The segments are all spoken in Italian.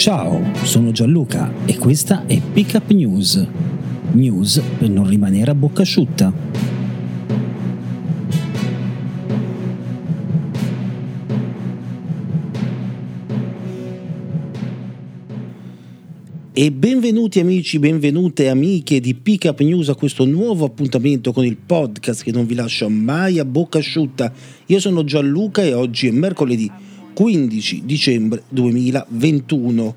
Ciao, sono Gianluca e questa è Pickup News. News per non rimanere a bocca asciutta. E benvenuti amici, benvenute amiche di Pickup News a questo nuovo appuntamento con il podcast che non vi lascia mai a bocca asciutta. Io sono Gianluca e oggi è mercoledì 15 dicembre 2021.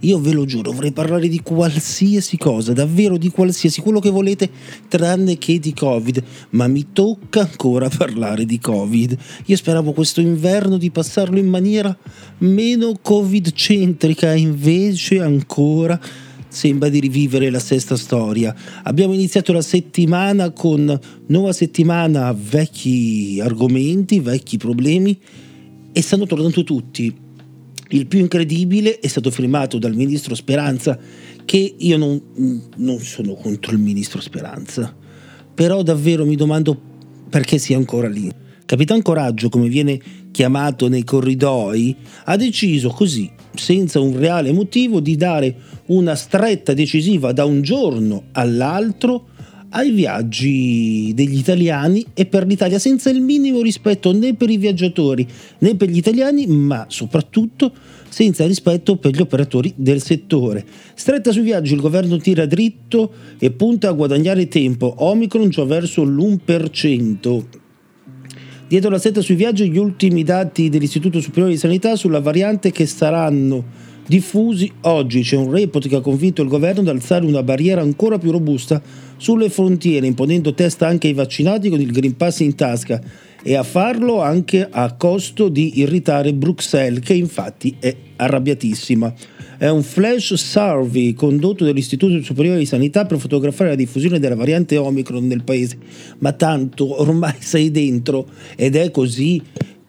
Io ve lo giuro, vorrei parlare di qualsiasi cosa, davvero di qualsiasi, quello che volete, tranne che di Covid. Ma mi tocca ancora parlare di Covid. Io speravo questo inverno di passarlo in maniera meno Covid-centrica, invece ancora sembra di rivivere la stessa storia. Abbiamo iniziato la settimana con nuova settimana, vecchi argomenti, vecchi problemi e stanno tornando tutti. Il più incredibile è stato firmato dal ministro Speranza, che io non, non sono contro il ministro Speranza, però davvero mi domando perché sia ancora lì. Capitan Coraggio, come viene chiamato nei corridoi, ha deciso così, senza un reale motivo, di dare una stretta decisiva da un giorno all'altro ai viaggi degli italiani e per l'Italia senza il minimo rispetto né per i viaggiatori né per gli italiani, ma soprattutto senza rispetto per gli operatori del settore. Stretta sui viaggi, il governo tira dritto e punta a guadagnare tempo. Omicron già verso l'1%. Dietro la setta sui viaggi gli ultimi dati dell'Istituto Superiore di Sanità sulla variante che saranno diffusi oggi. C'è un report che ha convinto il governo ad alzare una barriera ancora più robusta sulle frontiere, imponendo test anche ai vaccinati con il Green Pass in tasca e a farlo anche a costo di irritare Bruxelles, che infatti è arrabbiatissima. È un flash survey condotto dall'Istituto Superiore di Sanità per fotografare la diffusione della variante Omicron nel paese. Ma tanto ormai sei dentro ed è così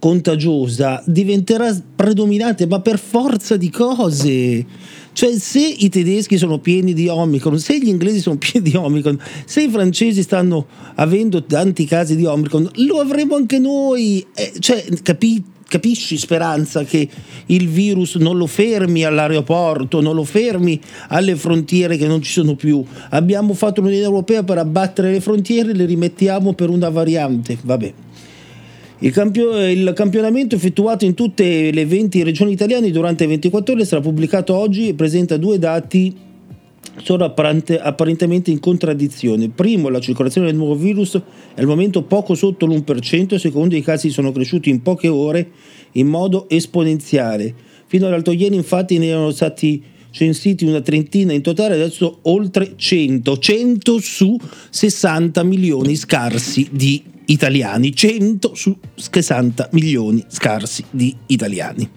contagiosa, diventerà predominante, ma per forza di cose. Cioè, se i tedeschi sono pieni di Omicron, se gli inglesi sono pieni di Omicron, se i francesi stanno avendo tanti casi di Omicron, lo avremo anche noi. Eh, cioè, capite? Capisci speranza che il virus non lo fermi all'aeroporto, non lo fermi alle frontiere che non ci sono più. Abbiamo fatto l'Unione Europea per abbattere le frontiere, le rimettiamo per una variante. Vabbè. Il, campio- il, campionamento effettuato in tutte le 20 regioni italiane durante 24 ore sarà pubblicato oggi e presenta due dati sono apparente, apparentemente in contraddizione. Primo, la circolazione del nuovo virus è al momento poco sotto l'1%, secondo i casi sono cresciuti in poche ore in modo esponenziale. Fino all'altro ieri infatti ne erano stati censiti una trentina in totale, adesso oltre 100, 100 su 60 milioni scarsi di italiani, 100 su 60 milioni scarsi di italiani.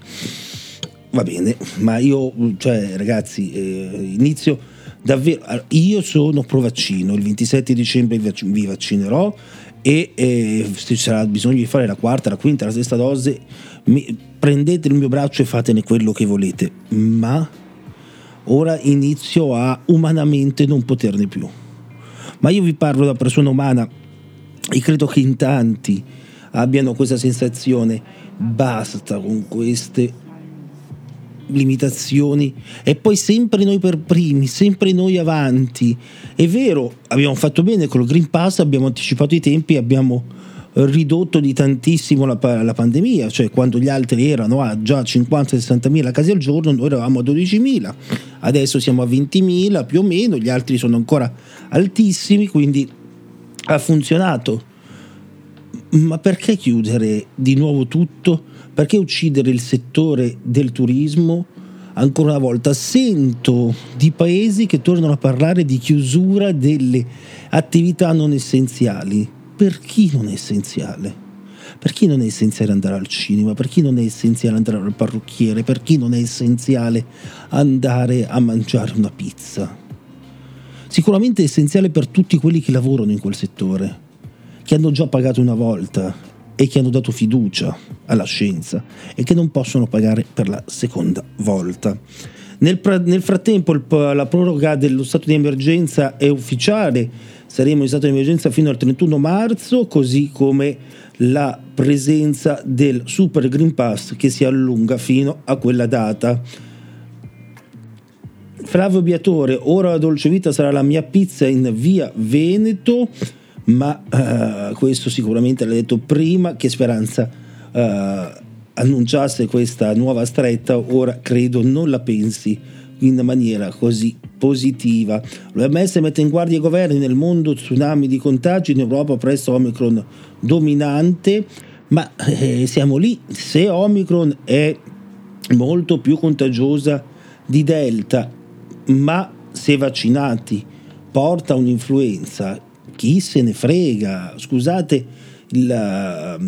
Va bene, ma io, cioè ragazzi, eh, inizio davvero, io sono pro vaccino, il 27 dicembre vi vaccinerò e eh, se sarà bisogno di fare la quarta, la quinta, la sesta dose, mi, prendete il mio braccio e fatene quello che volete, ma ora inizio a umanamente non poterne più. Ma io vi parlo da persona umana e credo che in tanti abbiano questa sensazione, basta con queste limitazioni. E poi sempre noi per primi, sempre noi avanti. È vero, abbiamo fatto bene con il Green Pass, abbiamo anticipato i tempi, abbiamo ridotto di tantissimo la, la pandemia, cioè quando gli altri erano a già 50-60 mila casi al giorno, noi eravamo a 12 mila, adesso siamo a 20 mila più o meno, gli altri sono ancora altissimi, quindi ha funzionato. Ma perché chiudere di nuovo tutto? Perché uccidere il settore del turismo? Ancora una volta sento di paesi che tornano a parlare di chiusura delle attività non essenziali. Per chi non è essenziale? Per chi non è essenziale andare al cinema? Per chi non è essenziale andare al parrucchiere? Per chi non è essenziale andare a mangiare una pizza? Sicuramente essenziale per tutti quelli che lavorano in quel settore, che hanno già pagato una volta e che hanno dato fiducia alla scienza e che non possono pagare per la seconda volta. Nel, nel frattempo il, la proroga dello stato di emergenza è ufficiale, saremo in stato di emergenza fino al 31 marzo, così come la presenza del Super Green Pass che si allunga fino a quella data. Flavio Biatore, ora la dolce vita sarà la mia pizza in via Veneto, ma uh, questo sicuramente l'ha detto prima, che Speranza uh, annunciasse questa nuova stretta, ora credo non la pensi in maniera così positiva. L'OMS mette in guardia i governi nel mondo tsunami di contagi in Europa presso Omicron dominante, ma eh, siamo lì. Se Omicron è molto più contagiosa di Delta, ma se vaccinati porta un'influenza, chi se ne frega? Scusate la,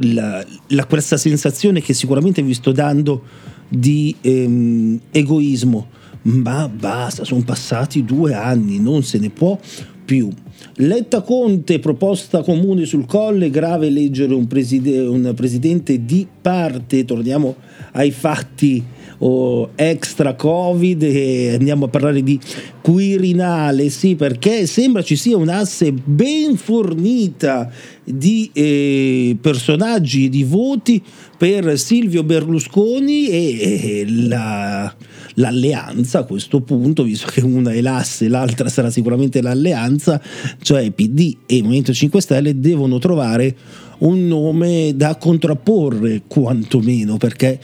la, la, questa sensazione che sicuramente vi sto dando di ehm, egoismo, ma basta, sono passati due anni, non se ne può più. Letta Conte, proposta comune sul colle, grave leggere un, preside- un presidente di parte, torniamo ai fatti o extra covid e andiamo a parlare di Quirinale, sì, perché sembra ci sia un'asse ben fornita di eh, personaggi, di voti per Silvio Berlusconi e, e la, l'alleanza a questo punto, visto che una è l'asse, l'altra sarà sicuramente l'alleanza, cioè PD e Movimento 5 Stelle devono trovare un nome da contrapporre quantomeno perché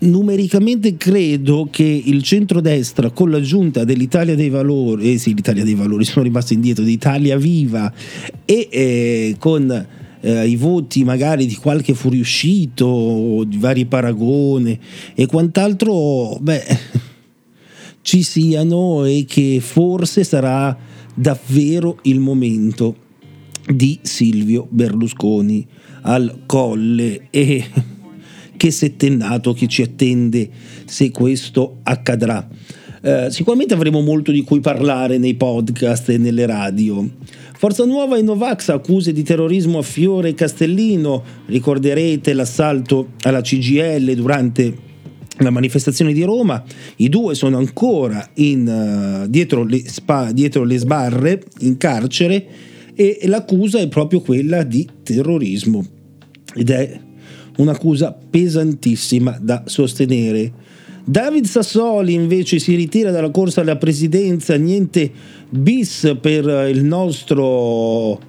numericamente credo che il centrodestra con l'aggiunta dell'Italia dei Valori, eh sì l'Italia dei Valori sono rimasti indietro, di Italia Viva e eh, con eh, i voti magari di qualche fuoriuscito, di vari paragone e quant'altro, beh, ci siano e che forse sarà davvero il momento di Silvio Berlusconi al colle e che settennato che ci attende se questo accadrà. Eh, sicuramente avremo molto di cui parlare nei podcast e nelle radio. Forza Nuova e Novax accuse di terrorismo a Fiore e Castellino. Ricorderete l'assalto alla CGL durante la manifestazione di Roma. I due sono ancora in, uh, dietro, le spa, dietro le sbarre, in carcere, e l'accusa è proprio quella di terrorismo. Ed è un'accusa pesantissima da sostenere. David Sassoli invece si ritira dalla corsa alla presidenza, niente bis per il nostro,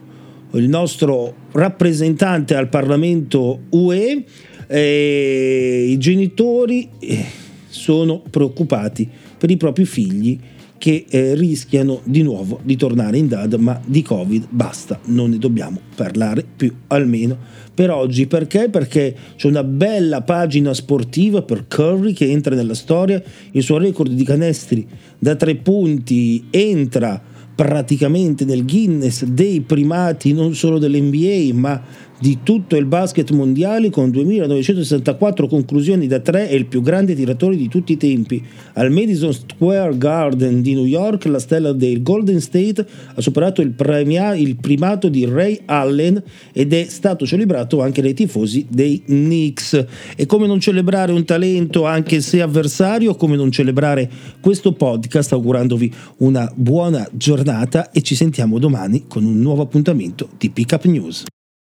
il nostro rappresentante al Parlamento UE. E I genitori eh, sono preoccupati per i propri figli che eh, rischiano di nuovo di tornare in DAD, ma di Covid basta, non ne dobbiamo parlare più, almeno per oggi. Perché? Perché c'è una bella pagina sportiva per Curry che entra nella storia, il suo record di canestri da tre punti entra praticamente nel Guinness dei primati non solo dell'NBA ma di tutto il basket mondiale con 2964 conclusioni da tre è il più grande tiratore di tutti i tempi. Al Madison Square Garden di New York la stella del Golden State ha superato il, premia, il primato di Ray Allen ed è stato celebrato anche dai tifosi dei Knicks. E come non celebrare un talento anche se avversario, come non celebrare questo podcast augurandovi una buona giornata e ci sentiamo domani con un nuovo appuntamento di Pickup News.